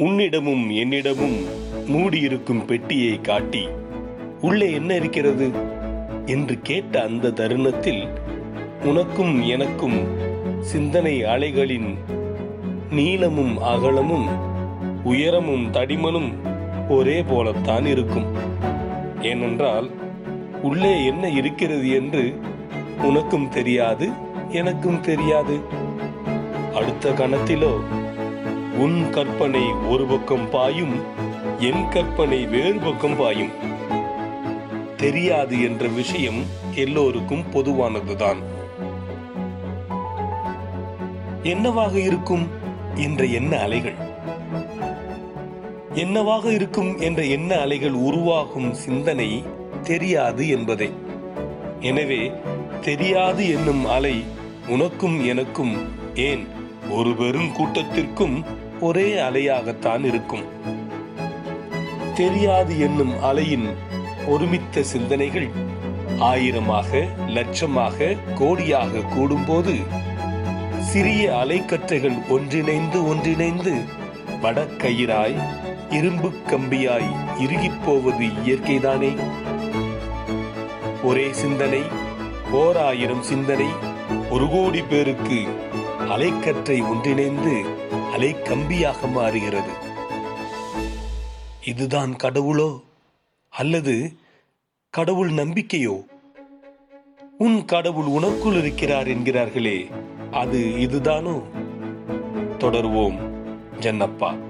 உன்னிடமும் என்னிடமும் மூடியிருக்கும் பெட்டியை காட்டி உள்ளே என்ன இருக்கிறது? என்று கேட்ட அந்த தருணத்தில் உனக்கும் எனக்கும் சிந்தனை அலைகளின் நீளமும் அகலமும் உயரமும் தடிமனும் ஒரே போலத்தான் இருக்கும். ஏனென்றால் உள்ளே என்ன இருக்கிறது என்று உனக்கும் தெரியாது எனக்கும் தெரியாது. அடுத்த கணத்திலோ உன் கற்பனை ஒரு பக்கம் பாயும் என் கற்பனை வேறு பக்கம் பாயும். தெரியாது என்ற விஷயம் எல்லோருக்கும் பொதுவானதுதான். என்னவாக இருக்கும் என்ற எண்ண அலைகள்? என்னவாக இருக்கும் என்ற எண்ண அலைகள் உருவாகும் சிந்தனை தெரியாது என்பதை. எனவே தெரியாது என்னும் அலை உனக்கும் எனக்கும் ஏன் ஒரு பெரும் கூட்டத்திற்கும் ஒரே அலையாகத்தான் இருக்கும். தெரியாது என்னும் அலையின் ஒருமித்த சிந்தனைகள் ஆயிரமாக லட்சமாக கோடியாக கூடும்போது சிறிய அலைக்கற்றைகள் ஒன்றிணைந்து ஒன்றிணைந்து வடக்கயிறாய் இரும்பு கம்பியாய் இறுகிப் போவது இயற்கைதானே? ஒரே சிந்தனை ஓர் ஆயிரம் சிந்தனை ஒரு கோடி பேருக்கு அலைக்கற்றை ஒன்றிணைந்து அலைக்கம்பியாக மாறுகிறது. இதுதான் கடவுளோ? அல்லது கடவுள் நம்பிக்கையோ? உன் கடவுள் உனக்குள் இருக்கிறார் என்கிறார்களே அது இதுதானோ? தொடர்வோம் ஜன்னப்பா.